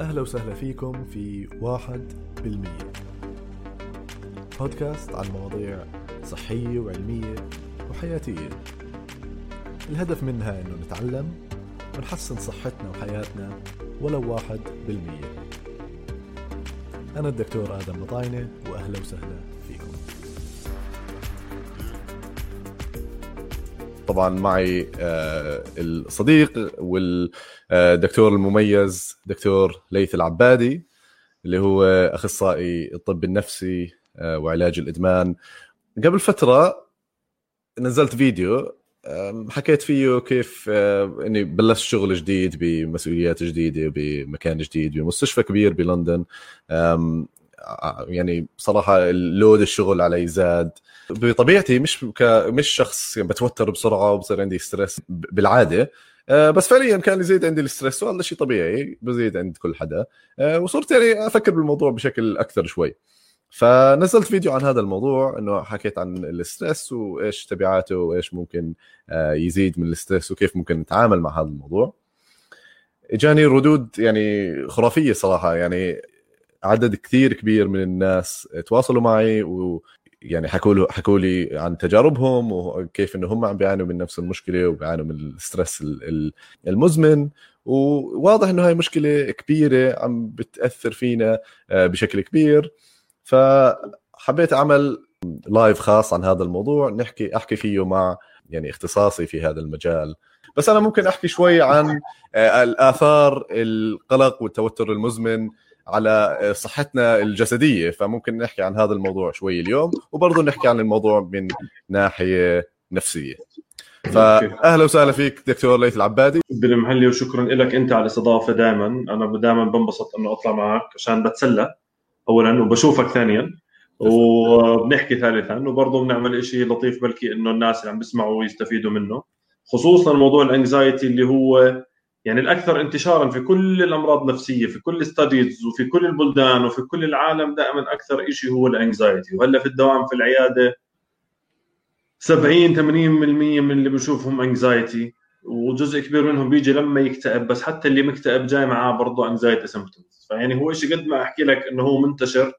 أهلا وسهلا فيكم في واحد بالمية. بودكاست عن مواضيع صحية وعلمية وحياتية. الهدف منها إنه نتعلم ونحسن صحتنا وحياتنا ولو واحد بالمية. أنا الدكتور آدم مطاينة وأهلا وسهلا فيكم. طبعا معي آه، الصديق والدكتور المميز دكتور ليث العبادي اللي هو أخصائي الطب النفسي آه، وعلاج الإدمان. قبل فترة نزلت فيديو حكيت فيه كيف آه، إني بلشت شغل جديد بمسؤوليات جديدة بمكان جديد بمستشفى كبير بلندن. يعني صراحة ال load الشغل علي زاد. بطبيعتي مش ك... مش شخص يعني بتوتر بسرعة وبصير عندي stress بالعادة آه، بس فعليا كان يزيد عندي ال stress وهذا شيء طبيعي بزيد عند كل حدا. آه، وصرت يعني أفكر بالموضوع بشكل أكثر شوي. فنزلت فيديو عن هذا الموضوع إنه حكيت عن ال stress وإيش تبعاته وإيش ممكن آه، يزيد من ال stress وكيف ممكن نتعامل مع هذا الموضوع. إجاني ردود يعني خرافية صراحة يعني عدد كثير كبير من الناس تواصلوا معي و يعني حكوا له حكوا لي عن تجاربهم وكيف إنه هم عم بيعانوا من نفس المشكلة وبيعانوا من ال stress ال- ال- المزمن. وواضح إنه هاي مشكلة كبيرة عم بتأثر فينا آه، بشكل كبير. فحبيت أعمل لايف خاص عن هذا الموضوع نحكي أحكي فيه مع يعني اختصاصي في هذا المجال. بس أنا ممكن أحكي شوي عن آه، الآثار القلق والتوتر المزمن. على صحتنا الجسدية فممكن نحكي عن هذا الموضوع شوي اليوم وبرضه نحكي عن الموضوع من ناحية نفسية. فاهلا وسهلا فيك دكتور ليث العبادي. بالمحلي وشكرا لك أنت على الاستضافة دائما أنا دائما بنبسط إنه أطلع معك عشان بتسلى اولا وبشوفك ثانيا وبنحكي ثالثا وبرضه بنعمل شيء لطيف بلكي إنه الناس اللي عم بيسمعوا يستفيدوا منه خصوصا موضوع ال anxiety اللي هو يعني الأكثر انتشارا في كل الأمراض النفسية في كل studies وفي كل البلدان وفي كل العالم دائما أكثر شيء هو ال anxiety وهلأ في الدوام في العيادة 70 80% من اللي بنشوفهم anxiety وجزء كبير منهم بيجي لما يكتئب بس حتى اللي مكتئب جاي معاه برضه anxiety symptoms فيعني هو شيء قد ما أحكي لك إنه هو منتشر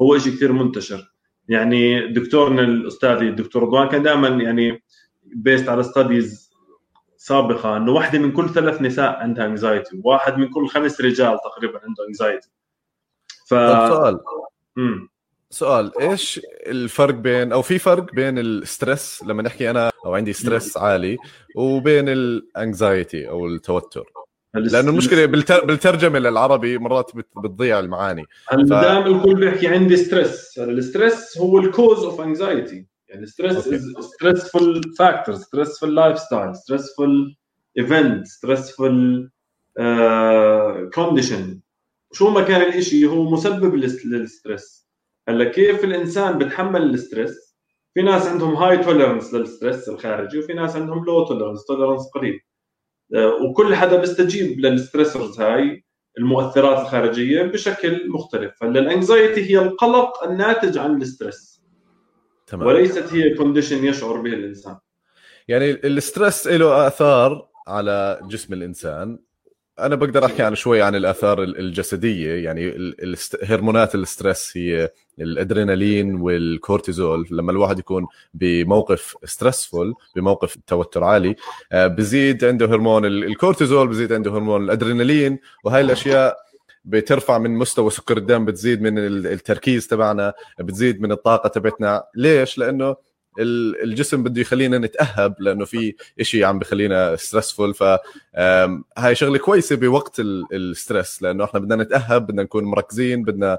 هو شيء كثير منتشر. يعني دكتورنا الأستاذي الدكتور رضوان كان دائما يعني بيست على studies سابقة إنه واحدة من كل ثلاث نساء عندها anxiety وواحد من كل خمس رجال تقريبا عنده anxiety ف سؤال. مم. سؤال إيش الفرق بين أو في فرق بين ال stress لما نحكي أنا أو عندي stress عالي وبين ال anxiety أو التوتر؟ لأنه المشكلة بالتر... بالترجمة للعربي مرات بت... بتضيع المعاني. هلا ف- دائما الكل بيحكي عندي stress هلا ال stress هو ال cause of anxiety يعني ستريس أوكي. ستريسفul فاكتور ستريسفul لايف ستايل ستريسفul ايفنت ستريسفul condition شو ما كان الإشي هو مسبب لل س- لل stress هلا كيف الإنسان بتحمل ال stress في ناس عندهم high tolerance لل stress الخارجي وفي ناس عندهم low tolerance tolerance قليل. آه، وكل حدا بيستجيب لل stressors هاي المؤثرات الخارجية بشكل مختلف. هلا ال anxiety هي القلق الناتج عن ال stress تمام. وليست هي condition يشعر به الإنسان. يعني ال stress له آثار على جسم الإنسان. أنا بقدر أحكي عن شوي عن الآثار ال- الجسدية. يعني هرمونات ال stress هي الأدرينالين والكورتيزول. لما الواحد يكون بموقف stressful بموقف توتر عالي آه، بزيد عنده هرمون ال- الكورتيزول بزيد عنده هرمون الأدرينالين. وهاي الأشياء بترفع من مستوى سكر الدم بتزيد من ال- التركيز تبعنا بتزيد من الطاقة تبعتنا. ليش؟ لأنه ال- الجسم بده يخلينا نتأهب لأنه في إشي عم بخلينا stressful ف هاي شغلة كويسة بوقت ال- ال stress لأنه إحنا بدنا نتأهب بدنا نكون مركزين بدنا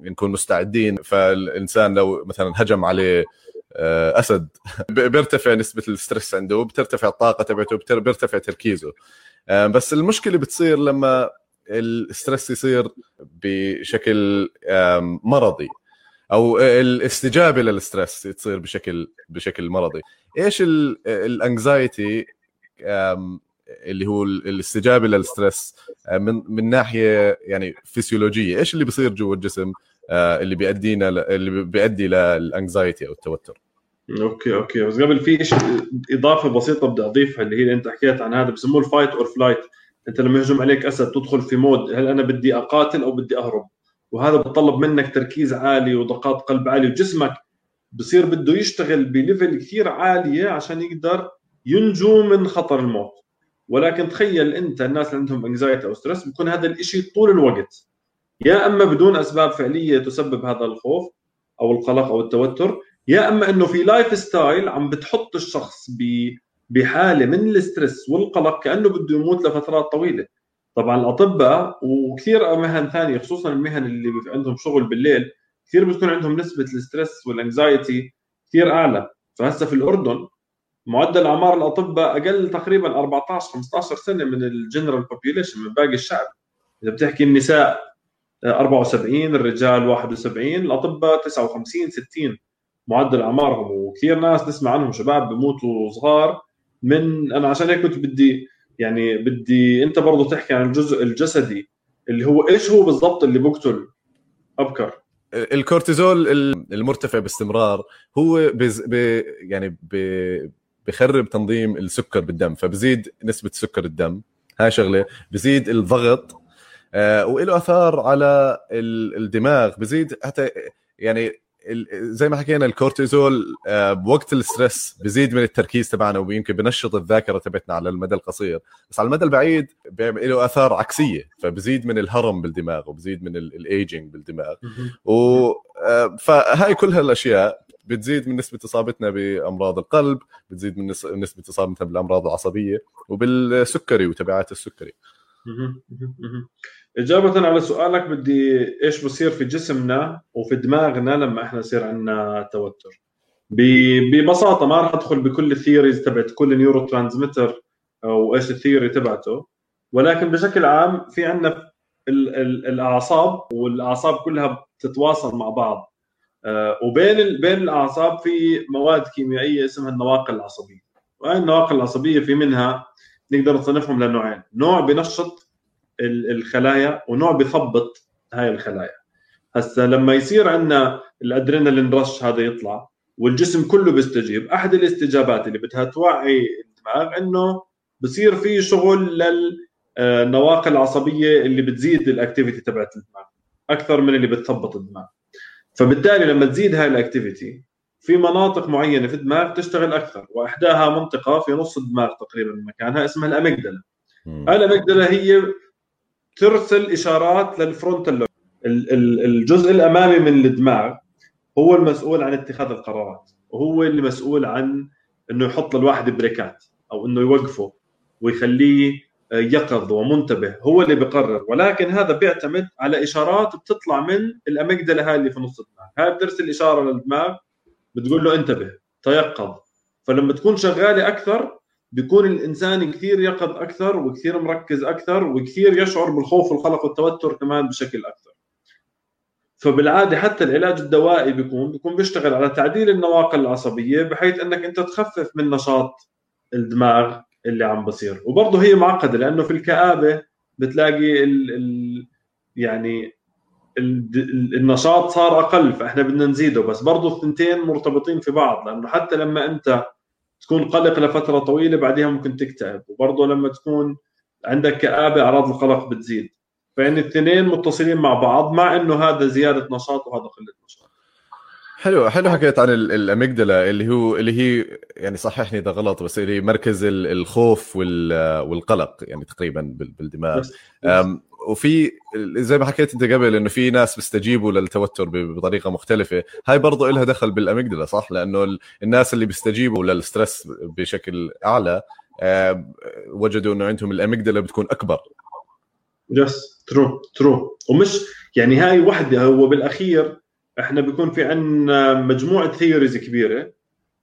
نكون مستعدين. فالإنسان لو مثلا هجم عليه آه، أسد بيرتفع نسبة ال stress عنده بترتفع الطاقة تبعته بيرتفع تركيزه. بس المشكلة بتصير لما ال stress يصير بشكل مرضي أو الاستجابة لل stress تصير بشكل بشكل مرضي. إيش ال anxiety اللي هو ال- الاستجابة لل stress آه، من من ناحية يعني فسيولوجيه إيش اللي بيصير جوا الجسم آه، اللي بيأدينا ل- اللي بيؤدي لل anxiety أو التوتر؟ okay okay. بس قبل في شيء إضافة بسيطة بدي أضيفها اللي هي اللي أنت حكيت عن هذا بسموه ال fight or flight أنت لما يهجم عليك أسد تدخل في mode هل أنا بدي أقاتل أو بدي أهرب؟ وهذا بتطلب منك تركيز عالي ودقات قلب عالي وجسمك بصير بده يشتغل ب level كثير عاليه عشان يقدر ينجو من خطر الموت. ولكن تخيل أنت الناس اللي عندهم anxiety أو stress بيكون هذا الشيء طول الوقت. يا أما بدون أسباب فعلية تسبب هذا الخوف أو القلق أو التوتر يا أما إنه في lifestyle عم بتحط الشخص بحالة من ال stress والقلق كأنه بده يموت لفترات طويلة. طبعا الأطباء وكثير مهن ثانية خصوصا المهن اللي عندهم شغل بالليل كثير بتكون عندهم نسبة ال stress وال anxiety كثير أعلى. فهسه في الأردن معدل أعمار الأطباء أقل تقريبا 14 15 سنة من ال general population من باقي الشعب. إذا بتحكي النساء 74 الرجال 71 الأطباء 59 60 معدل أعمارهم وكثير ناس نسمع عنهم شباب بموتوا صغار من أنا عشان هيك كنت بدي يعني بدي أنت برضه تحكي عن الجزء الجسدي اللي هو إيش هو بالضبط اللي بقتل أبكر؟ الكورتيزول المرتفع باستمرار هو بز ب يعني ب بخرب تنظيم السكر بالدم فبزيد نسبة سكر الدم. هاي شغلة بزيد الضغط آه وله آثار على الدماغ بزيد حتى يعني زي ما حكينا الكورتيزول آه، بوقت ال stress بزيد من التركيز تبعنا ويمكن بنشط الذاكرة تبعتنا على المدى القصير. بس على المدى البعيد بيعمل له آثار عكسية فبزيد من الهرم بالدماغ وبزيد من الايجنج بالدماغ. و آه، فهاي كل هالأشياء بتزيد من نسبة إصابتنا بأمراض القلب بتزيد من نسبة إصابتنا بالأمراض العصبية وبالسكري وتبعات السكري. إجابة على سؤالك بدي إيش بصير في جسمنا وفي دماغنا لما إحنا يصير عندنا توتر. ببساطة ما راح أدخل بكل ال theories تبعت كل neurotransmitter أو إيش الثيوري تبعته ولكن بشكل عام في عندنا الأعصاب والأعصاب كلها بتتواصل مع بعض. آه، وبين بين الأعصاب في مواد كيميائية اسمها النواقل العصبية. وهي النواقل العصبية في منها نقدر نصنفهم لنوعين. نوع بنشط الخلايا ونوع بثبط هاي الخلايا. هسا لما يصير عندنا الأدرينالين رش هذا يطلع والجسم كله بيستجيب أحد الاستجابات اللي بدها توعي الدماغ إنه بصير في شغل للنواقل العصبيه اللي بتزيد ال activity تبعت الدماغ أكثر من اللي بتثبط الدماغ. فبالتالي لما تزيد هاي ال activity في مناطق معينة في الدماغ تشتغل أكثر وإحداها منطقة في نص الدماغ تقريبا مكانها اسمها ال amygdala. ال amygdala هي ترسل إشارات لل frontal الجزء الأمامي من الدماغ هو المسؤول عن اتخاذ القرارات. وهو اللي مسؤول عن إنه يحط للواحد بريكات أو إنه يوقفه ويخليه يقظ ومنتبه. هو اللي بقرر ولكن هذا بيعتمد على إشارات بتطلع من الاميجدلا هاي اللي في نص الدماغ هاي بترسل إشارة للدماغ بتقول له انتبه تيقظ. فلما تكون شغالة أكثر بيكون الإنسان كثير يقظ أكثر وكثير مركز أكثر وكثير يشعر بالخوف والقلق والتوتر كمان بشكل أكثر. فبالعادة حتى العلاج الدوائي بيكون بيكون بيشتغل على تعديل النواقل العصبية بحيث إنك أنت تخفف من نشاط الدماغ اللي عم بصير. وبرضه هي معقدة لأنه في الكآبة بتلاقي ال ال يعني النشاط صار أقل فإحنا بدنا نزيده بس برضه الثنتين مرتبطين في بعض لأنه حتى لما أنت تكون قلق لفترة طويلة بعدها ممكن تكتئب. وبرضه لما تكون عندك كآبة أعراض القلق بتزيد. فإن الاثنين متصلين مع بعض مع إنه هذا زيادة نشاط وهذا قلة نشاط. حلو. حلو حكيت عن الأميجدلا اللي هو اللي هي يعني صححني إذا غلط بس اللي مركز الخوف والقلق يعني تقريبا بالدماغ. وفي زي ما حكيت انت قبل انه في ناس بيستجيبوا للتوتر بطريقة مختلفة. هاي برضه لها دخل بالاميجدلا صح؟ لأنه الناس اللي بيستجيبوا للستريس بشكل أعلى وجدوا إنه عندهم ال amygdala بتكون أكبر. yes true true ومش يعني هاي وحدة هو بالأخير إحنا بيكون في عندنا مجموعة theories كبيرة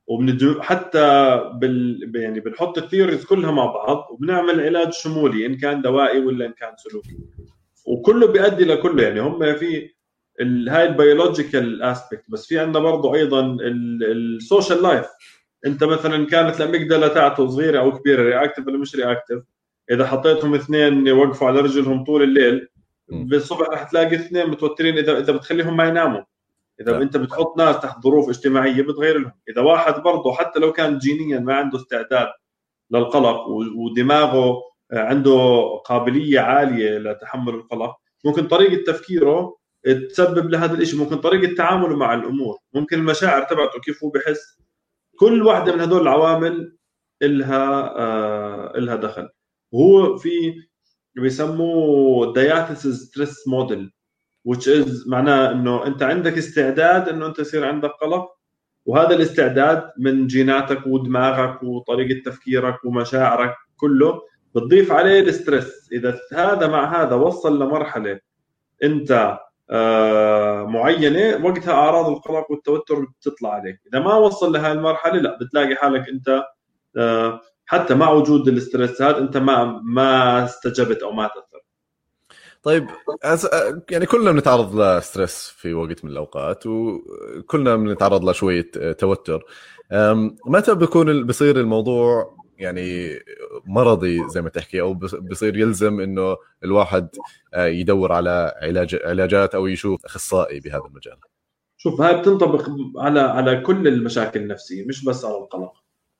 وبنجو حتى بال يعني بنحط ال theories كلها مع بعض وبنعمل علاج شمولي إن كان دوائي ولا إن كان سلوكي. وكله بيؤدي لكله يعني هم في هاي ال biological aspect بس في عندنا برضه أيضا ال social life أنت مثلا كانت ال amygdala تاعته صغيرة أو كبيرة reactive ولا مش reactive إذا حطيتهم اثنين يوقفوا على رجلهم طول الليل بالصبح رح تلاقي اثنين متوترين اذا إذا بتخليهم ما يناموا. إذا لا. أنت بتحط ناس تحت ظروف اجتماعية بتغير لهم. إذا واحد برضه حتى لو كان جينيا ما عنده استعداد للقلق ودماغه عنده قابلية عالية لتحمل القلق ممكن طريقة تفكيره تسبب لهذا الشيء ممكن طريقة تعامله مع الأمور. ممكن المشاعر تبعته كيف هو بحس. كل واحدة من هدول العوامل إلها آه إلها دخل. وهو في بيسموه diathesis stress model which is معناه إنه أنت عندك استعداد إنه أنت يصير عندك قلق. وهذا الاستعداد من جيناتك ودماغك وطريقة تفكيرك ومشاعرك كله بتضيف عليه ال stress. إذا هذا مع هذا وصل لمرحلة أنت آه معينة وقتها أعراض القلق والتوتر بتطلع عليك. إذا ما وصل لهي المرحله لا بتلاقي حالك أنت آه حتى مع وجود الاسترس هذا أنت ما ما استجبت أو ما تاثرت طيب يعني كلنا بنتعرض لستريس في وقت من الأوقات وكلنا بنتعرض لشويه توتر. متى بيكون بصير الموضوع يعني مرضي زي ما تحكي أو بصير يلزم إنه الواحد آه، يدور على علاج علاجات أو يشوف أخصائي بهذا المجال؟ شوف هاي بتنطبق على على كل المشاكل النفسية مش بس على القلق.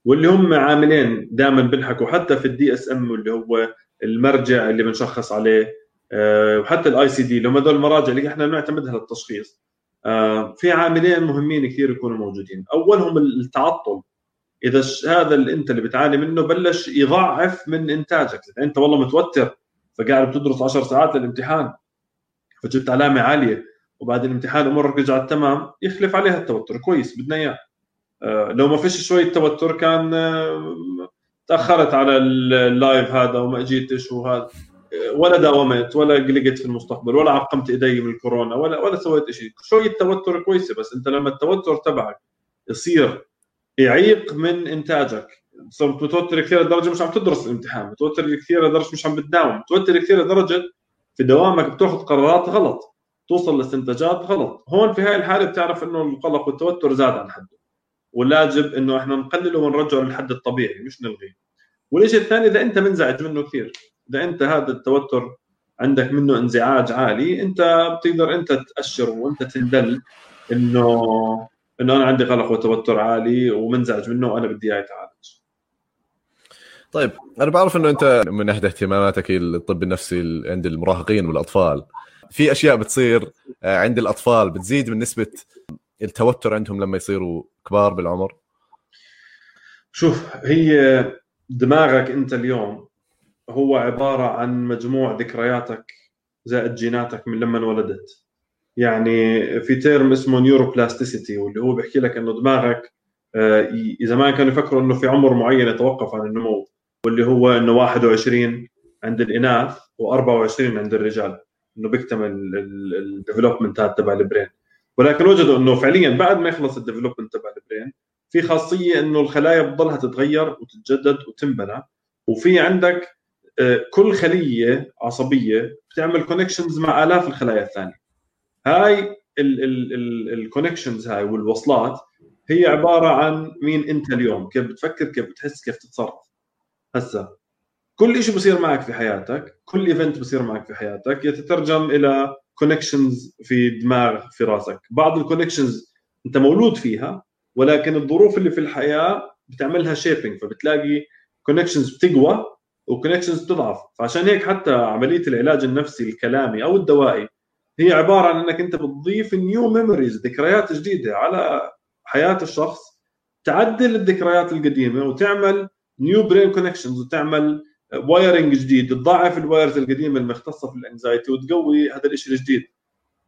واللي هم عاملين دائما بنحكوا حتى في ال DSM اللي هو المرجع اللي بنشخص عليه وحتى ال ICD هم هذول المراجع اللي إحنا بنعتمدها للتشخيص آه، في عاملين مهمين كثير يكونوا موجودين. أولهم التعطل. إذا هذا اللي انت اللي بتعاني منه بلش يضعف من إنتاجك. أنت والله متوتر فقاعد بتدرس 10 ساعات للامتحان فجبت علامة عالية وبعد الامتحان أمورك رجعت تمام يخلف عليها التوتر. كويس بدنا إياه. آه، لو ما فيش شوية توتر كان آه، تأخرت على ال live هذا وما اجيتش وهذا. آه، ولا داومت ولا قلقت في المستقبل ولا عقمت إيدي من الكورونا ولا ولا سويت شيء شوية توتر كويسة بس أنت لما التوتر تبعك يصير يعيق من إنتاجك. صرت متوتر كثير لدرجة مش عم تدرس الامتحان متوتر كثير لدرجة مش عم بتداوم متوتر كثير لدرجة في دوامك بتاخذ قرارات غلط توصل لاستنتاجات غلط. هون في هاي الحالة بتعرف إنه القلق والتوتر زاد عن حده ولاجب إنه إحنا نقلله ونرجعه للحد الطبيعي مش نلغيه. والشيء الثاني إذا أنت منزعج منه كثير إذا أنت هذا التوتر عندك منه انزعاج عالي أنت بتقدر أنت تاشر وأنت تندل إنه إنه أنا عندي قلق وتوتر عالي ومنزعج منه وأنا بدي إياه يتعالج. طيب أنا بعرف إنه أنت من إحدى اهتماماتك الطب النفسي عند المراهقين والأطفال. في أشياء بتصير آه، عند الأطفال بتزيد من نسبة التوتر عندهم لما يصيروا كبار بالعمر؟ شوف هي دماغك أنت اليوم هو عبارة عن مجموع ذكرياتك زائد جيناتك من لما انولدت. يعني في term اسمه neuroplasticity واللي هو بيحكي لك إنه دماغك آه، زمان كانوا يفكروا إنه في عمر معين يتوقف عن النمو واللي هو إنه 21 عند الإناث و24 عند الرجال. إنه بيكتمل ال development تبع ال brain ولكن وجدوا إنه فعليا بعد ما يخلص ال development تبع ال brain في خاصية إنه الخلايا بتضلها تتغير وتتجدد وتنبنى. وفي عندك كل خلية عصبية بتعمل connections مع آلاف الخلايا الثانية. هاي ال connections هاي والوصلات هي عبارة عن مين؟ أنت اليوم. كيف بتفكر؟ كيف بتحس؟ كيف تتصرف؟ هسا كل شيء بصير معك في حياتك كل event بصير معك في حياتك يتترجم إلى connections في دماغ في راسك. بعض ال connections أنت مولود فيها ولكن الظروف اللي في الحياة بتعملها shaping فبتلاقي connections بتقوى. و connections بتضعف فعشان هيك حتى عملية العلاج النفسي الكلامي أو الدوائي هي عبارة عن إنك أنت بتضيف new memories ذكريات جديدة على حياة الشخص تعدل الذكريات القديمة وتعمل new brain connections وتعمل wiring جديد تضعف ال wires القديمة المختصة في ال anxiety وتقوي هذا الشيء الجديد.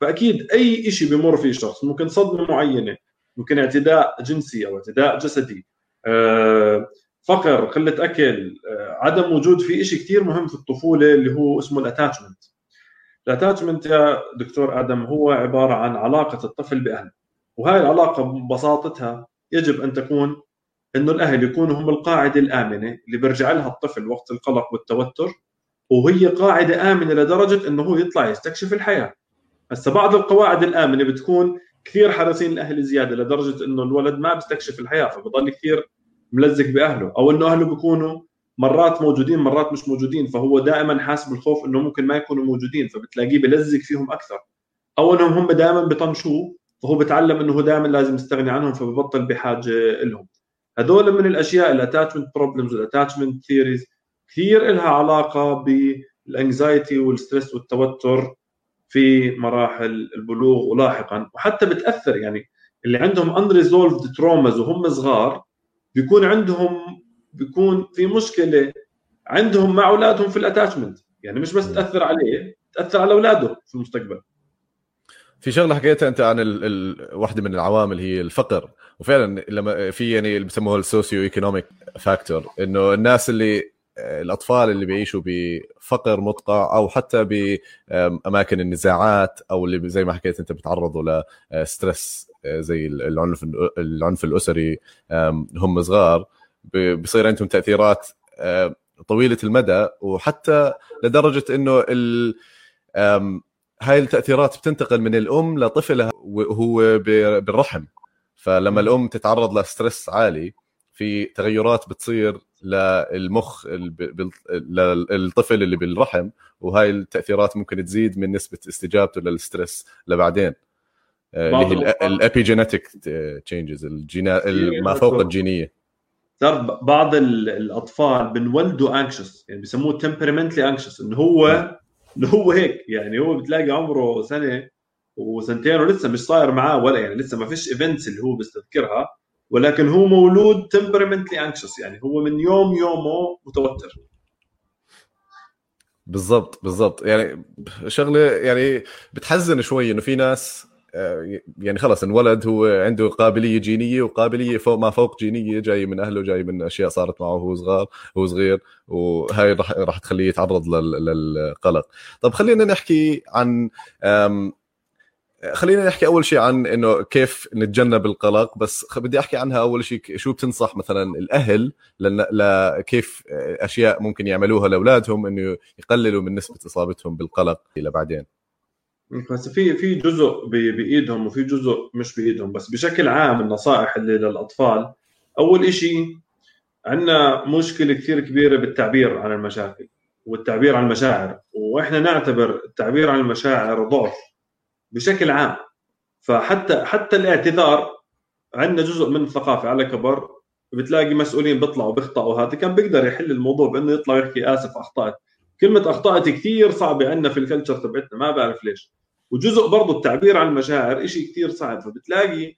فأكيد أي شيء بمر فيه شخص ممكن صدمة معينة ممكن اعتداء جنسي أو اعتداء جسدي آه، فقر قلة أكل آه، عدم وجود في شيء كثير مهم في الطفولة اللي هو اسمه ال attachment. الأتاتشمنت يا دكتور آدم هو عبارة عن علاقة الطفل بأهله وهي العلاقة ببساطتها يجب أن تكون إنه الأهل يكونوا هم القاعدة الآمنة اللي بيرجع لها الطفل وقت القلق والتوتر وهي قاعدة آمنة لدرجة إنه هو يطلع يستكشف الحياة. هسه بعض القواعد الآمنة بتكون كثير حريصين الأهل زيادة لدرجة إنه الولد ما بيستكشف الحياة فبضل كثير ملزق بأهله أو إنه أهله بيكونوا مرات موجودين مرات مش موجودين فهو دائما حاسس بالخوف إنه ممكن ما يكونوا موجودين فبتلاقيه بلزق فيهم أكثر. أو إنهم هم دائما بطنشوه فهو بتعلم إنه هو دائما لازم يستغني عنهم فببطل بحاجة لهم هذول من الأشياء ال attachment problems وال attachment theories كثير لها علاقة بال anxiety وال stress والتوتر في مراحل البلوغ ولاحقا. وحتى بتأثر يعني اللي عندهم unresolved traumas وهم صغار بيكون عندهم بيكون في مشكلة عندهم مع أولادهم في ال attachment يعني مش بس تأثر عليه تأثر على أولاده في المستقبل. في شغلة حكيتها أنت عن ال... ال... واحدة من العوامل هي الفقر. وفعلا لما في يعني اللي بسموها ال socioeconomic factor إنه الناس اللي الأطفال اللي بيعيشوا بفقر مدقع أو حتى باماكن النزاعات أو اللي زي ما حكيت أنت بتعرضوا لستريس زي العنف العنف الأسري هم صغار. بصير عندهم تأثيرات طويلة المدى وحتى لدرجة إنه ال هاي التأثيرات بتنتقل من الأم لطفلها وهو بالرحم. فلما الأم تتعرض لستريس عالي في تغيرات بتصير للمخ للطفل اللي بالرحم وهاي التأثيرات ممكن تزيد من نسبة استجابته لل stress لبعدين. اللي هي ال epigenetic changes الجينا ما فوق الجينية. صار بعض الأطفال بنولدوا anxious يعني بسموه temperamentally anxious إنه هو إنه هو هيك يعني هو بتلاقي عمره سنة وسنتين ولسه مش صاير معاه ولا يعني لسه ما فيش events اللي هو بيستذكرها. ولكن هو مولود temperamentally anxious يعني هو من يوم يومه متوتر. بالضبط بالضبط. يعني شغلة يعني بتحزن شوي إنه في ناس آه، يعني خلص انولد هو عنده قابلية جينية وقابلية فوق ما فوق جينية جاي من أهله جاي من أشياء صارت معه وهو صغار هو صغير وهاي راح راح تخليه يتعرض للقلق. طب خلينا نحكي عن خلينا نحكي أول شيء عن إنه كيف نتجنب القلق بس بدي أحكي عنها أول شيء شو بتنصح مثلا الأهل لكيف أشياء ممكن يعملوها لأولادهم إنه يقللوا من نسبة إصابتهم بالقلق إلى بعدين؟ بس في في جزء بإيدهم وفي جزء مش بإيدهم بس بشكل عام النصائح اللي للأطفال أول شيء عندنا مشكلة كثير كبيرة بالتعبير عن المشاكل والتعبير عن المشاعر وإحنا نعتبر التعبير عن المشاعر ضعف. بشكل عام. فحتى حتى الاعتذار عندنا جزء من الثقافة على كبر بتلاقي مسؤولين بيطلعوا بيخطئوا هذا كان بيقدر يحل الموضوع بأنه يطلع يحكي آسف أخطأت. كلمة أخطأت كثير صعبة عندنا في الكلتشر تبعتنا ما بعرف ليش. وجزء برضه التعبير عن المشاعر شيء كثير صعب. فبتلاقي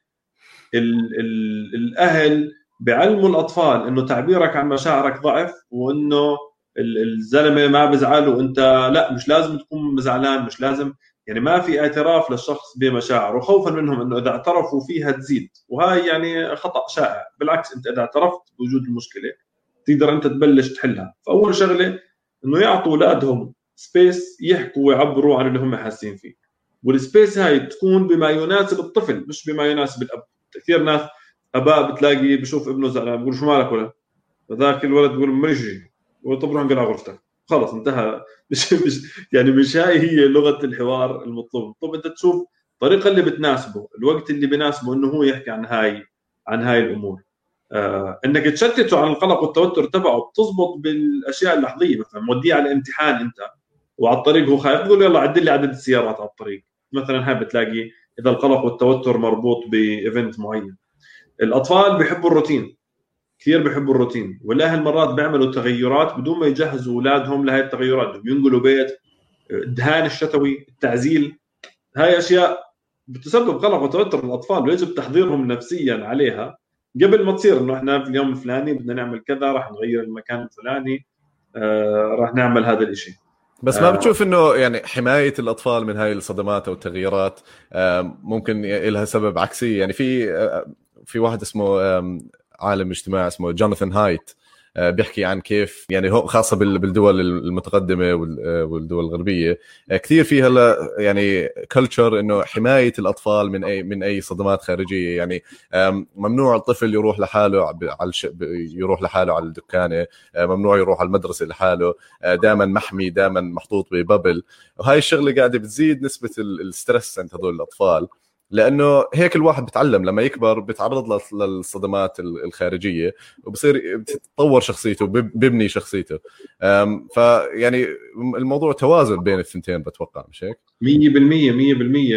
ال ال الأهل بيعلموا الأطفال إنه تعبيرك عن مشاعرك ضعف وإنه الزلمة ما بزعل وانت لا مش لازم تكون زعلان مش لازم يعني ما في اعتراف للشخص بمشاعره خوفا منهم إنه إذا اعترفوا فيها تزيد. وهاي يعني خطأ شائع. بالعكس أنت إذا اعترفت بوجود المشكلة تقدر أنت تبلش تحلها. فأول شغلة إنه يعطوا أولادهم space يحكوا ويعبروا عن اللي هم حاسين فيه. وال space هاي تكون بما يناسب الطفل مش بما يناسب الأب. كثير ناس اباء بتلاقي بشوف ابنه زعلان بقول شو مالك ولا؟ فذاك الولد بيقول ماليش شيء. طب روح انقلع غرفتك. خلص انتهى. مش مش يعني مش هاي هي لغة الحوار المطلوب. طب انت تشوف الطريقة اللي بتناسبه الوقت اللي بيناسبه إنه هو يحكي عن هاي عن هاي الأمور. آه إنك تشتته عن القلق والتوتر تبعه بتزبط بالأشياء اللحظية. مثلا موديه على الامتحان أنت وعلى الطريق هو خايف تقول يلا عدل لي عدد السيارات على الطريق. مثلا هاي بتلاقي إذا القلق والتوتر مربوط ب event معين. الأطفال بيحبوا الروتين. كثير بيحبوا الروتين والاهل مرات بيعملوا تغيرات بدون ما يجهزوا أولادهم لهي التغيرات بينقلوا بيت الدهان الشتوي التعزيل هاي أشياء بتسبب قلق وتوتر للاطفال ويجب تحضيرهم نفسيا عليها. قبل ما تصير إنه إحنا في اليوم الفلاني بدنا نعمل كذا راح نغير المكان الفلاني آه راح نعمل هذا الشيء بس ما آه. بتشوف إنه يعني حماية الأطفال من هاي الصدمات أو التغييرات آه ممكن لها سبب عكسي يعني في آه في واحد اسمه عالم اجتماعي اسمه جوناثان هايت آه، بيحكي عن كيف يعني هو خاصة بالدول المتقدمة آه، والدول الغربية. آه، كثير فيها يعني culture إنه حماية الأطفال من اي من أي صدمات خارجية. يعني ممنوع الطفل يروح لحاله على يروح لحاله على الدكانة. ممنوع يروح على المدرسة لحاله. دائما محمي دائما محطوط ب bubble. وهاي الشغلة قاعدة بتزيد نسبة ال stress عند هذول الأطفال. لأنه هيك الواحد بتعلم لما يكبر بيتعرض للصدمات الخارجية وبصير بتتطور شخصيته بيبني شخصيته. فيعني الموضوع توازن بين الثنتين بتوقع مش هيك؟ 100%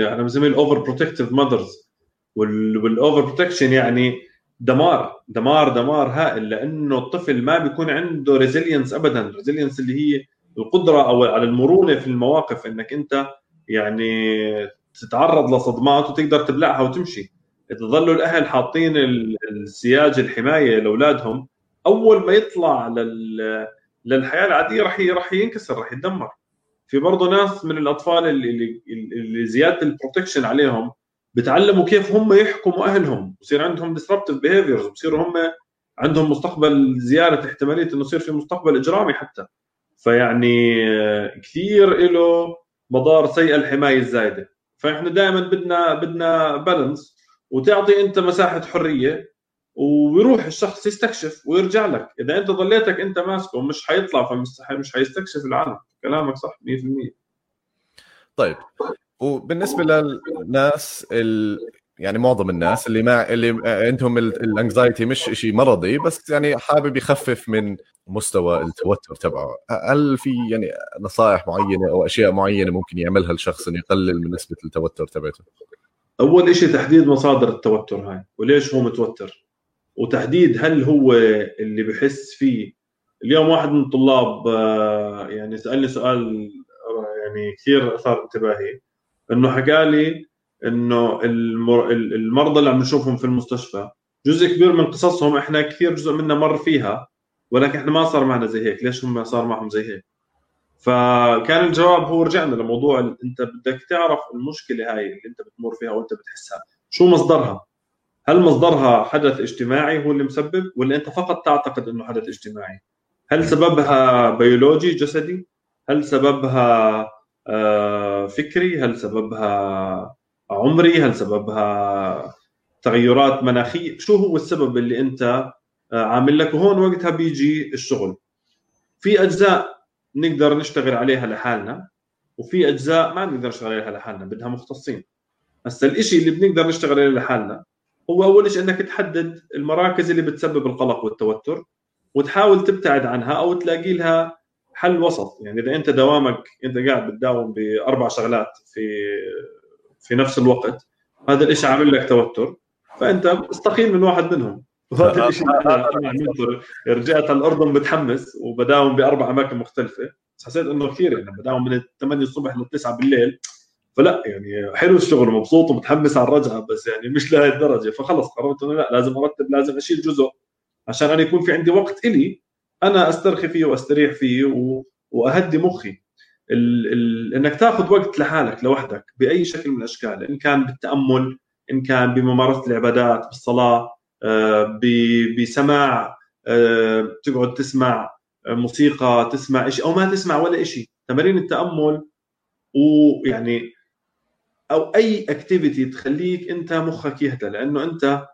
100% أنا بسميه ال overprotective mothers وال overprotection يعني دمار دمار دمار هائل لأنه الطفل ما بيكون عنده resilience ابدا. resilience اللي هي القدرة أو على المرونة في المواقف إنك أنت يعني تتعرض لصدمات وتقدر تبلعها وتمشي. اذا ظلوا الأهل حاطين السياج الحماية لأولادهم. أول ما يطلع لل للحياة العادية راح راح ينكسر راح يتدمر في برضه ناس من الأطفال اللي اللي زيادة البروتكشن عليهم بتعلموا كيف هم يحكموا أهلهم. بصير عندهم disruptive behaviors بصيروا هم عندهم مستقبل زيادة احتمالية إنه يصير في مستقبل إجرامي حتى. فيعني كثير له مضار سيئه الحماية الزايدة. فاحنا دائما بدنا بدنا بالانس وتعطي أنت مساحة حرية ويروح الشخص يستكشف ويرجع لك إذا أنت ضليتك أنت ماسكه ومش حيطلع فمش مش حيستكشف العالم كلامك صح 100% طيب وبالنسبة للناس. يعني معظم الناس اللي ما اللي عندهم الانكزايتي مش شيء مرضي بس يعني حابب يخفف من مستوى التوتر تبعه. هل في يعني نصائح معينة أو أشياء معينة ممكن يعملها الشخص إنه يقلل من نسبة التوتر تبعته؟ أول شيء تحديد مصادر التوتر هاي وليش هو متوتر؟ وتحديد هل هو اللي بحس فيه. اليوم واحد من الطلاب آه، يعني سألني سؤال يعني كثير أثار انتباهي. إنه حكى لي إنه المرضى اللي عم نشوفهم في المستشفى جزء كبير من قصصهم إحنا كثير جزء منا مر فيها ولكن إحنا ما صار معنا زي هيك. ليش هم صار معهم زي هيك؟ فكان الجواب هو رجعنا لموضوع أنت بدك تعرف المشكلة هاي اللي أنت بتمر فيها وأنت بتحسها. شو مصدرها؟ هل مصدرها حدث اجتماعي هو اللي مسبب ولا أنت فقط تعتقد إنه حدث اجتماعي؟ هل سببها بيولوجي جسدي؟ هل سببها آه، فكري؟ هل سببها عمري؟ هل سببها تغيرات مناخيه شو هو السبب اللي أنت آه، عامل لك وهون وقتها بيجي الشغل؟ في أجزاء نقدر نشتغل عليها لحالنا وفي أجزاء ما نقدر نشتغل عليها لحالنا بدها مختصين. هسا الشيء اللي بنقدر نشتغل عليه لحالنا هو أول شيء إنك تحدد المراكز اللي بتسبب القلق والتوتر وتحاول تبتعد عنها أو تلاقي لها حل وسط. يعني إذا أنت دوامك أنت قاعد بتداوم بأربع شغلات في في نفس الوقت هذا الشيء عامل لك توتر فأنت استقيل من واحد منهم. وهذا الشيء أنا رجعت على الأردن متحمس وبداوم بأربع أماكن مختلفة. بس حسيت إنه كثير يعني بداوم من 8 الصبح ل 9 بالليل. فلا يعني حلو الشغل ومبسوط ومتحمس على الرجعة بس يعني مش لهي الدرجة. فخلص قررت إنه لا لازم أرتب لازم أشيل جزء. عشان أنا يكون في عندي وقت إلي أنا أسترخي فيه وأستريح فيه و... وأهدي مخي. ال... ال... إنك تاخذ وقت لحالك لوحدك بأي شكل من الأشكال إن كان بالتأمل إن كان بممارسة العبادات بالصلاة آه،. بسماع آه، تقعد تسمع موسيقى تسمع شيء أو ما تسمع ولا شيء تمارين التأمل ويعني أو أي اكتيفيتي تخليك أنت مخك يهدى لأنه أنت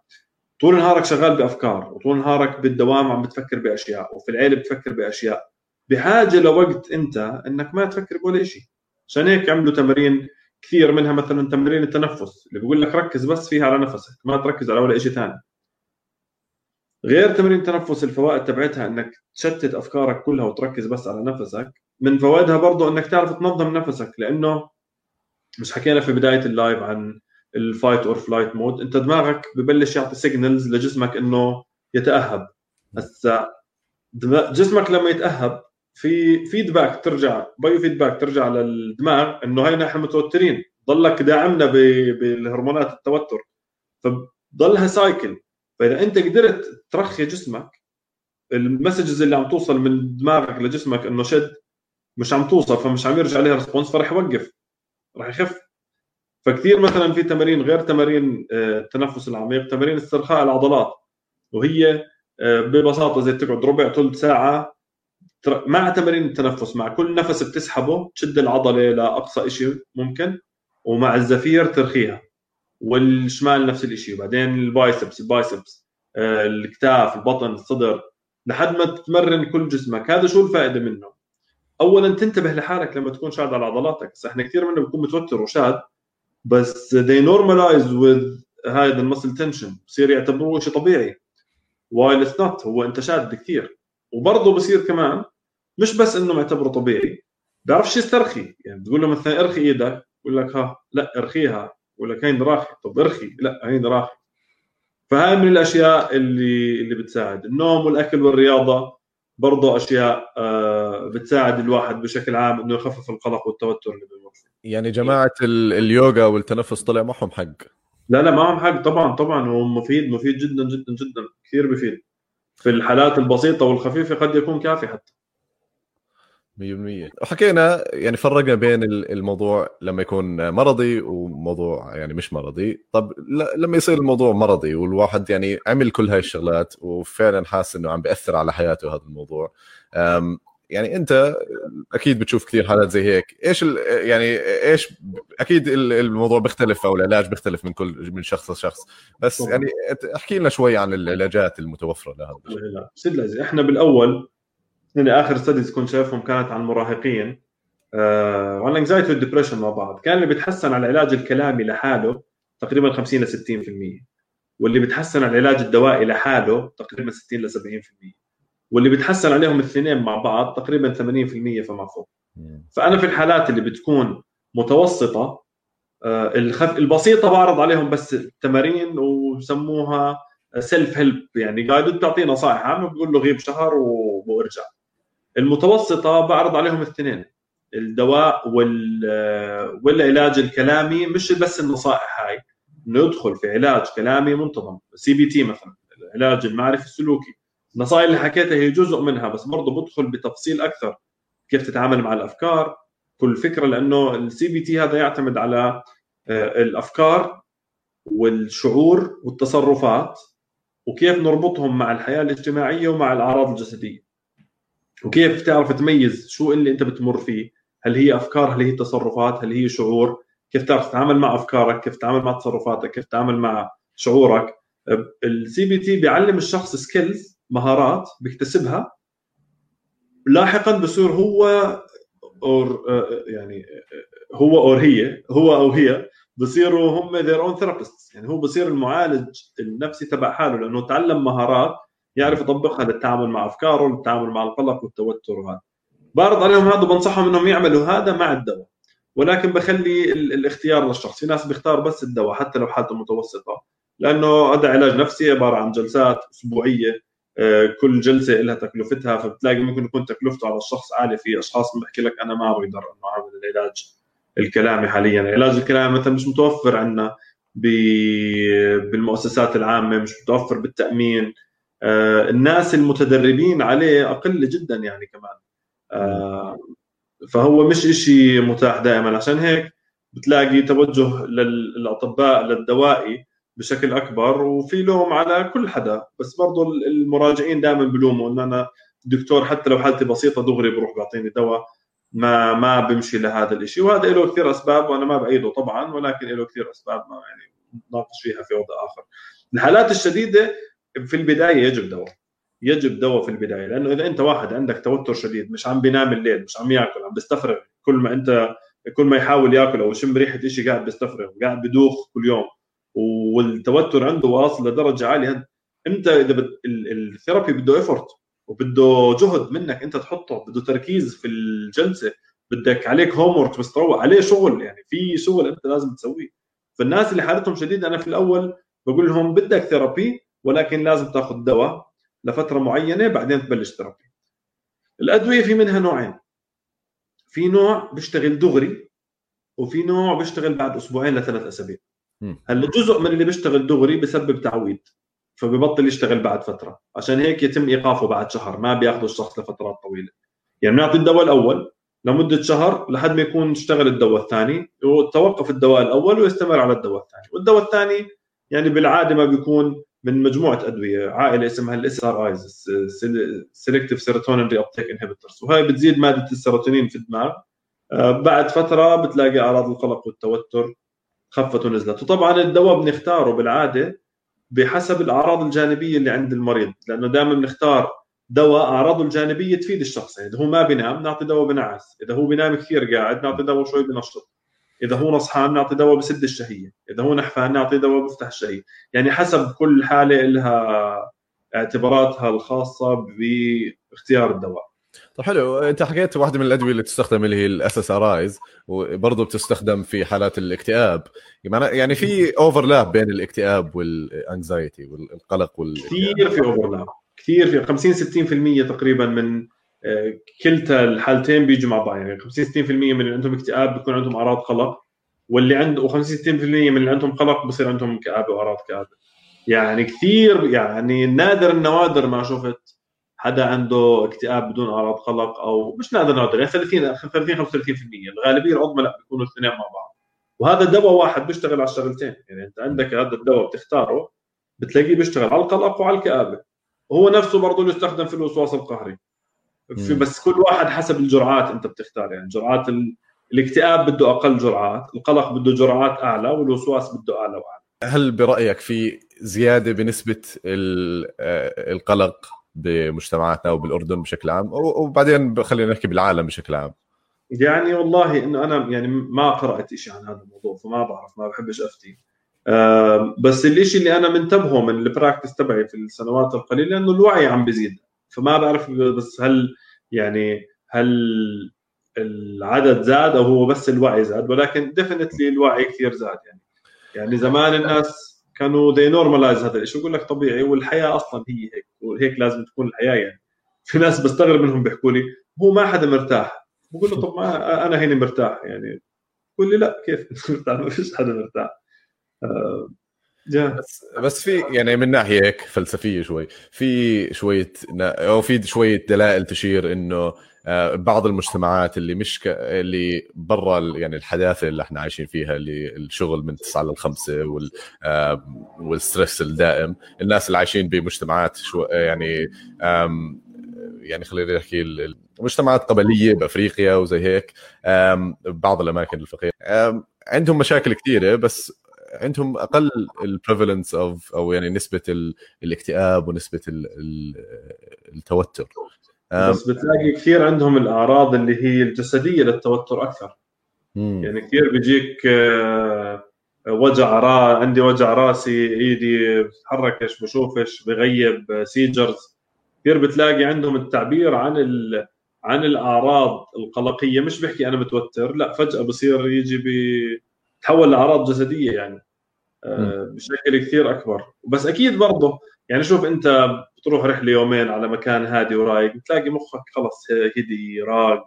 طول نهارك شغال بأفكار وطول نهارك بالدوام عم بتفكر بأشياء وفي العيلة بتفكر بأشياء بحاجه لوقت انت انك ما تفكر بولا شيء عشان هيك عملوا تمارين كثير منها مثلا تمارين التنفس اللي بيقول لك ركز بس فيها على نفسك ما تركز على ولا شيء ثاني. غير تمارين التنفس الفوائد تبعتها إنك تشتت أفكارك كلها وتركز بس على نفسك. من فوائدها برضه إنك تعرف تنظم نفسك لأنه مش حكينا في بداية ال live عن ال fight or flight mode أنت دماغك ببلش يعطي signals لجسمك إنه يتأهب. هسا جسمك لما يتأهب في feedback ترجع biofeedback ترجع للدماغ إنه هينا إحنا متوترين. ضلك داعمنا بالهرمونات التوتر. فبضلها cycle فإذا أنت قدرت ترخي جسمك ال messages اللي عم توصل من دماغك لجسمك إنه شد مش عم توصل فمش عم يرجع عليها response فرح يوقف. راح يخف. فكثير مثلا في تمارين غير تمارين آه، التنفس العميق تمارين استرخاء العضلات. وهي آه، ببساطة زي تقعد ربع ثلث ساعة مع تمارين التنفس مع كل نفس بتسحبه تشد العضلة لاقصى شيء ممكن ومع الزفير ترخيها والشمال نفس الشيء وبعدين ال biceps ال biceps آه، الكتاف البطن الصدر لحد ما تمرن كل جسمك. هذا شو الفائدة منه؟ اولا تنتبه لحالك لما تكون شاد على عضلاتك. بس إحنا كثير منا بيكون متوتر وشاد بس they normalize with هذا ال muscle tension بصير يعتبروه شيء طبيعي. while it's not هو أنت شاد كثير. وبرضه بصير كمان مش بس إنه معتبره طبيعي بيعرفش يسترخي يعني بتقول له مثلا ارخي إيدك بقول لك ها لا ارخيها بقول لك هين راخي طب ارخي لا هين راخي. فهاي من الأشياء اللي اللي بتساعد. النوم والأكل والرياضة برضه أشياء آه، بتساعد الواحد بشكل عام إنه يخفف القلق والتوتر اللي بيمر فيه. يعني جماعة اليوغا والتنفس طلع معهم حق. لا لا معهم حق طبعا طبعا هو مفيد مفيد جدا جدا جدا كثير بفيد. في الحالات البسيطة والخفيفة قد يكون كافي حتى. 100% وحكينا يعني فرقنا بين الموضوع لما يكون مرضي وموضوع يعني مش مرضي. طب لما يصير الموضوع مرضي والواحد يعني عمل كل هاي الشغلات وفعلا حاسس إنه عم بيأثر على حياته هذا الموضوع يعني انت أكيد بتشوف كثير حالات زي هيك. إيش يعني إيش أكيد الموضوع بيختلف أو العلاج بيختلف من كل من شخص لشخص. بس يعني احكي لنا شوي عن العلاجات المتوفرة لهذا الشيء. سيد إحنا بالأول يعني آخر studies كنت شايفهم كانت عن المراهقين آه وعن ال anxiety وال depression مع بعض. كان اللي بيتحسن على العلاج الكلامي لحاله تقريبا 50 ل 60% واللي بيتحسن على العلاج الدوائي لحاله تقريبا 60 ل 70% واللي بيتحسن عليهم الاثنين مع بعض تقريبا 80% فما فوق. فأنا في الحالات اللي بتكون متوسطة آه الخف... البسيطة بعرض عليهم بس تمارين وسموها self-help يعني قاعد بتعطيه نصائح. عامه بقول له غيب شهر وارجع المتوسطة بعرض عليهم الاثنين الدواء وال والعلاج الكلامي مش بس النصائح هاي. إنه يدخل في علاج كلامي منتظم CBT مثلا العلاج المعرفي السلوكي. النصائح اللي حكيتها هي جزء منها بس برضه بدخل بتفصيل أكثر. كيف تتعامل مع الأفكار؟ كل فكرة لأنه ال CBT هذا يعتمد على آه، الأفكار والشعور والتصرفات وكيف نربطهم مع الحياة الاجتماعية ومع الأعراض الجسدية. وكيف تعرف تميز شو اللي أنت بتمر فيه؟ هل هي أفكار؟ هل هي تصرفات؟ هل هي شعور؟ كيف تعرف تتعامل مع أفكارك؟ كيف تتعامل مع تصرفاتك؟ كيف تتعامل مع شعورك؟ ال CBT بيعلم الشخص skills مهارات بيكتسبها لاحقا بصير هو or يعني هو or هي هو أو هي بصيروا هم their own therapist يعني هو بصير المعالج النفسي تبع حاله لأنه تعلم مهارات يعرف يطبقها للتعامل مع أفكاره للتعامل مع القلق والتوتر وهذا. بعرض عليهم هذا وبنصحهم إنهم يعملوا هذا مع الدواء. ولكن بخلي الاختيار للشخص. في ناس بيختار بس الدواء حتى لو حالته متوسطة لأنه هذا علاج نفسي عبارة عن جلسات أسبوعية. كل جلسة لها تكلفتها فبتلاقي ممكن يكون تكلفته على الشخص عاليه في أشخاص بحكي لك أنا ما بقدر إنه أعمل العلاج الكلامي حاليا. العلاج الكلامي مثلا مش متوفر عندنا بالمؤسسات العامة مش متوفر بالتأمين. آه، الناس المتدربين عليه أقل جدا يعني كمان. آه، فهو مش إشي متاح دائما. عشان هيك بتلاقي توجه للأطباء للدوائي بشكل أكبر وفي لوم على كل حدا. بس برضه المراجعين دائما بلوموا ان أنا دكتور حتى لو حالتي بسيطة دغري بروح بيعطيني دواء ما ما بمشي لهذا الشيء وهذا له كثير أسباب وأنا ما بايده طبعا ولكن له كثير أسباب ما يعني نناقش فيها في وضع آخر. الحالات الشديدة في البداية يجب دواء. يجب دواء في البداية لأنه إذا أنت واحد عندك توتر شديد مش عم بينام الليل مش عم يأكل عم بيستفرغ. كل ما أنت كل ما يحاول يأكل أو يشم ريحة شيء قاعد بيستفرغ قاعد بدوخ كل يوم. والتوتر عنده واصل لدرجة عالية. أنت إذا بت... ال therapy بده effort وبده جهد منك أنت تحطه بده تركيز في الجلسة بدك عليك homework بس عليه شغل يعني في شغل أنت لازم تسويه. فالناس اللي حالتهم شديدة أنا في الأول بقول لهم بدك therapy ولكن لازم تاخذ دواء لفترة معينة بعدين تبلش therapy. الأدوية في منها نوعين. في نوع بيشتغل دغري وفي نوع بيشتغل بعد أسبوعين لثلاث أسابيع. هلا جزء من اللي بيشتغل دغري بسبب تعويد فببطل يشتغل بعد فترة. عشان هيك يتم إيقافه بعد شهر ما بياخذوا الشخص لفترات طويلة. يعني بنعطي الدواء الأول لمدة شهر لحد ما يكون اشتغل الدواء الثاني وتوقف الدواء الأول ويستمر على الدواء الثاني. والدواء الثاني يعني بالعادة ما بيكون من مجموعة أدوية عائلة اسمها ال SRIs selective serotonin reuptake inhibitors وهي بتزيد مادة السيروتونين في الدماغ. آه، بعد فترة بتلاقي أعراض القلق والتوتر. خفت ونزلت وطبعا الدواء بنختاره بالعادة بحسب الأعراض الجانبية اللي عند المريض لأنه دائما بنختار دواء أعراضه الجانبية تفيد الشخص. يعني إذا هو ما بينام نعطي دواء بنعس إذا هو بينام كثير قاعد نعطي دواء شوي بنشط إذا هو نصحان نعطي دواء بسد الشهية إذا هو نحفان نعطي دواء بفتح الشهية. يعني حسب كل حالة لها اعتباراتها الخاصة باختيار الدواء. طيب حلو انت حكيت واحدة من الأدوية اللي تستخدم اللي هي ال SSRIs وبرضه بتستخدم في حالات الاكتئاب. يعني في overlap بين الاكتئاب وال anxiety والقلق وال كثير في overlap كثير في 50 60% تقريبا من آه، كلتا الحالتين بيجوا مع بعض. يعني 50 60% من اللي عندهم اكتئاب بيكون عندهم أعراض قلق واللي عنده و50 60% من اللي عندهم قلق بصير عندهم كآبة وأعراض كآبة. يعني كثير يعني نادر النوادر ما شفت حدا عنده اكتئاب بدون أعراض قلق أو مش نادر نادر يعني 30 30 35% الغالبية العظمى لا بيكونوا الاثنين مع بعض. وهذا دواء واحد بيشتغل على الشغلتين. يعني أنت عندك هذا الدواء بتختاره بتلاقيه بيشتغل على القلق وعلى الكآبة. وهو نفسه برضه يستخدم في الوسواس القهري. في بس كل واحد حسب الجرعات أنت بتختار. يعني جرعات ال... الاكتئاب بده أقل جرعات القلق بده جرعات أعلى والوسواس بده أعلى وأعلى. هل برأيك في زيادة بنسبة آه، القلق بمجتمعاتنا وبالأردن بشكل عام وبعدين خلينا نحكي بالعالم بشكل عام. يعني والله إنه أنا يعني ما قرأت شيء عن هذا الموضوع فما بعرف ما بحبش أفتي. بس الشيء اللي أنا منتبهه من ال practice تبعي في السنوات القليلة إنه الوعي عم بيزيد فما بعرف بس هل يعني هل العدد زاد أو هو بس الوعي زاد ولكن definitely الوعي كثير زاد يعني. يعني زمان الناس كانوا they normalize هذا الشيء يقول لك طبيعي والحياة أصلا هي هيك وهيك لازم تكون الحياة يعني. في ناس بستغرب منهم بيحكوا لي هو ما حدا مرتاح. بقول له طب ما أنا هيني مرتاح يعني. بقول لي لا كيف؟ مرتاح ما فيش حدا مرتاح. آه بس بس في يعني من ناحية هيك فلسفية شوي في شوية أو في شوية دلائل تشير إنه بعض المجتمعات اللي مش ك... اللي برا يعني الحداثة اللي إحنا عايشين فيها اللي الشغل من 9 ل 5 وال والستريس الدائم. الناس اللي عايشين بمجتمعات شو يعني يعني خلينا نحكي المجتمعات قبلية بأفريقيا وزي هيك بعض الأماكن الفقيرة. عندهم مشاكل كثيرة بس عندهم أقل ال prevalence of أو يعني نسبة الاكتئاب ونسبة التوتر. بس بتلاقي كثير عندهم الأعراض اللي هي الجسدية للتوتر أكثر. مم. يعني كثير بيجيك آه، وجع را عندي وجع راسي إيدي بتحركش بشوفش بغيب seizures كثير بتلاقي عندهم التعبير عن ال... عن الأعراض القلقية. مش بحكي أنا متوتر لا فجأة بصير يجي بتحول لأعراض جسدية يعني. آه، بشكل كثير أكبر. بس أكيد برضه يعني شوف أنت بتروح رحلة يومين على مكان هادي ورايق بتلاقي مخك خلص هدي راق.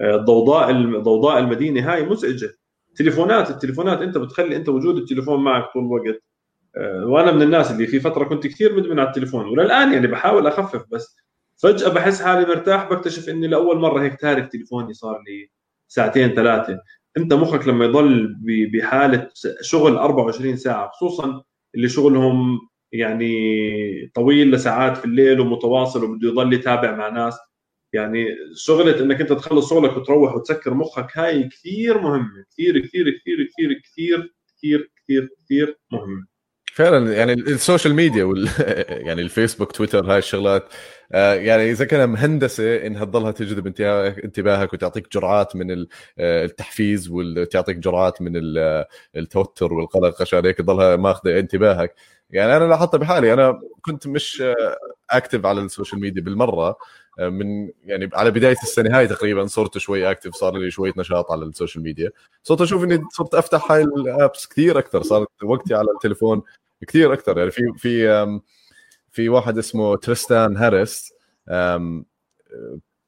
آه، ضوضاء ضوضاء المدينة هاي مزعجة. تليفونات التليفونات أنت بتخلي أنت وجود التليفون معك طول الوقت. آه، وأنا من الناس اللي في فترة كنت كثير مدمن على التليفون وللآن يعني بحاول أخفف بس فجأة بحس حالي مرتاح بكتشف إني لأول مرة هيك تارك تليفوني صار لي ساعتين ثلاثة. انت مخك لما يضل بحالة شغل 24 ساعة خصوصا اللي شغلهم يعني طويل لساعات في الليل ومتواصل وبده يضل يتابع مع ناس. يعني شغلة إنك أنت تخلص شغلك وتروح وتسكر مخك هاي كثير مهمة كثير كثير كثير كثير كثير كثير كثير كثير مهمة. فعلا يعني ال social media وال يعني الفيسبوك تويتر هاي الشغلات يعني إذا كان مهندسة انها تضلها تجذب انتباهك وتعطيك جرعات من آه، التحفيز وتعطيك جرعات من التوتر والقلق عشان هيك تضلها ماخذة انتباهك. يعني أنا لاحظت بحالي أنا كنت مش active على ال social media بالمرة. من يعني على بداية السنة هاي تقريبا صرت شوي active صار لي شوية نشاط على ال social media. صرت أشوف إني صرت أفتح هاي الابس كثير أكثر صارت وقتي على التليفون كثير أكثر. يعني في في في واحد اسمه تريستان هاريس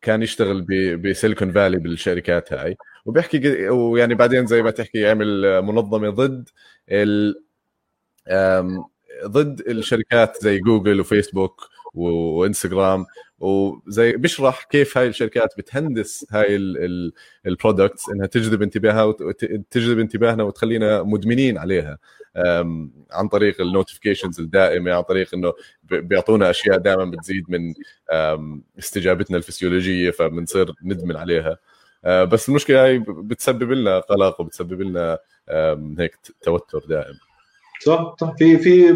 كان يشتغل بسيليكون فالي بالشركات هاي. وبيحكي ويعني بعدين زي ما تحكي يعمل منظمة ضد ال ضد الشركات زي جوجل وفيسبوك وإنستغرام. وزي بيشرح كيف هاي الشركات بتهندس هاي ال products إنها تجذب انتباهها وتجذب انتباهنا وتخلينا مدمنين عليها. عن طريق ال notifications الدائمة عن طريق إنه بيعطونا أشياء دائما بتزيد من استجابتنا الفسيولوجية فبنصير ندمن عليها. أه، بس المشكلة هاي بتسبب لنا قلق وبتسبب لنا هيك توتر دائم. صح صح. في في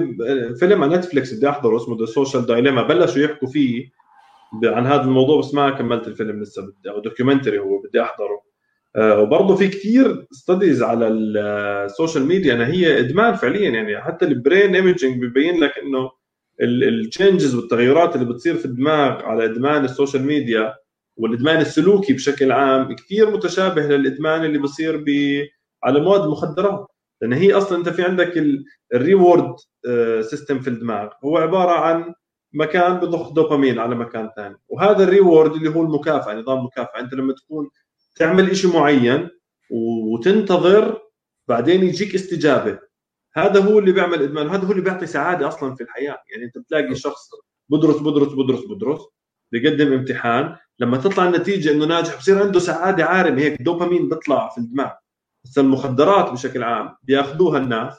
فيلم على نتفلكس بدي أحضره اسمه The Social Dilemma بلشوا يحكوا فيه عن هذا الموضوع بس ما كملت الفيلم لسه بدي أو documentary هو بدي أحضره. آه وبرضه في كثير studies على ال social media انها هي إدمان فعليا يعني حتى ال brain imaging ببين لك إنه ال changes والتغيرات اللي بتصير في الدماغ على إدمان ال social media والإدمان السلوكي بشكل عام كثير متشابه للإدمان اللي بصير على مواد مخدرات. لأن هي أصلا أنت في عندك ال reward system في الدماغ. هو عبارة عن مكان بضخ دوبامين على مكان ثاني وهذا ال reward اللي هو المكافأة نظام مكافأة. أنت لما تكون تعمل شيء معين وتنتظر بعدين يجيك استجابة. هذا هو اللي بيعمل إدمان. وهذا هو اللي بيعطي سعادة أصلا في الحياة. يعني أنت بتلاقي شخص بدرس بدرس بدرس بدرس بيقدم امتحان. لما تطلع النتيجة إنه ناجح بصير عنده سعادة عارمة. هيك دوبامين بيطلع في الدماغ. بس المخدرات بشكل عام بياخذوها الناس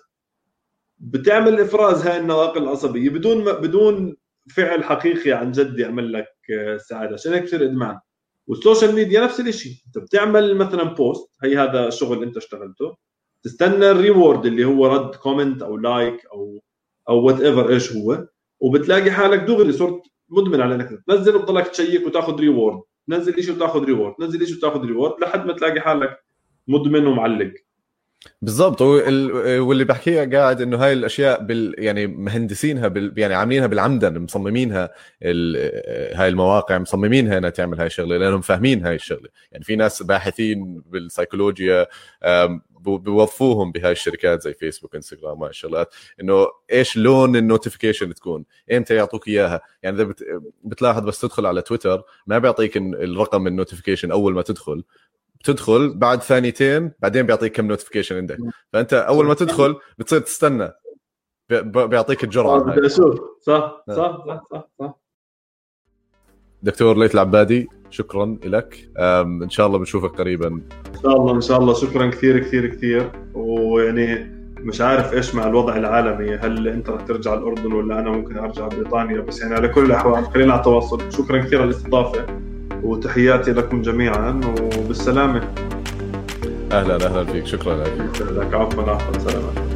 بتعمل إفراز هاي النواقل العصبية بدون بدون فعل حقيقي عن جد يعمل لك سعادة. عشان هيك بصير إدمان. وال social media نفس الشيء أنت بتعمل مثلا post هي هذا الشغل أنت اشتغلته تستنى ال reward اللي هو رد comment أو like أو أو whatever إيش هو وبتلاقي حالك دغري صرت مدمن على إنك تنزل وتضلك تشيك وتاخذ reward تنزل شيء وتاخذ reward تنزل شيء وتاخذ reward لحد ما تلاقي حالك مدمن ومعلق. بالضبط. واللي بحكيها قاعد إنه هاي الأشياء بال يعني مهندسينها بال يعني عاملينها بالعمدن مصممينها هاي المواقع مصممينها إنها تعمل هاي الشغلة لأنهم فاهمين هاي الشغلة. يعني في ناس باحثين بالسيكولوجيا بيوظفوهم بهاي الشركات زي فيسبوك انستغرام وهاي الشغلات. إنه إيش لون ال notification تكون؟ إمتى يعطوك إياها؟ يعني إذا بتلاحظ بس تدخل على تويتر ما بيعطيك الرقم ال notification أول ما تدخل. تدخل بعد ثانيتين بعدين بيعطيك كم notification عندك. فأنت أول ما تدخل بتصير تستنى. بيعطيك الجرعة بدي أشوف. صح صح صح صح, صح. دكتور ليث العبادي شكرا لك. إن شاء الله بنشوفك قريبا. إن شاء الله إن شاء الله. شكرا كثير كثير كثير. ويعني مش عارف إيش مع الوضع العالمي. هل أنت رح ترجع الأردن ولا أنا ممكن أرجع بريطانيا؟ بس يعني على كل الأحوال خلينا على تواصل شكرا كثير على الاستضافة. وتحياتي لكم جميعا وبالسلامة. أهلا أهلا فيك. شكرا لك. عفوا عفوا سلامات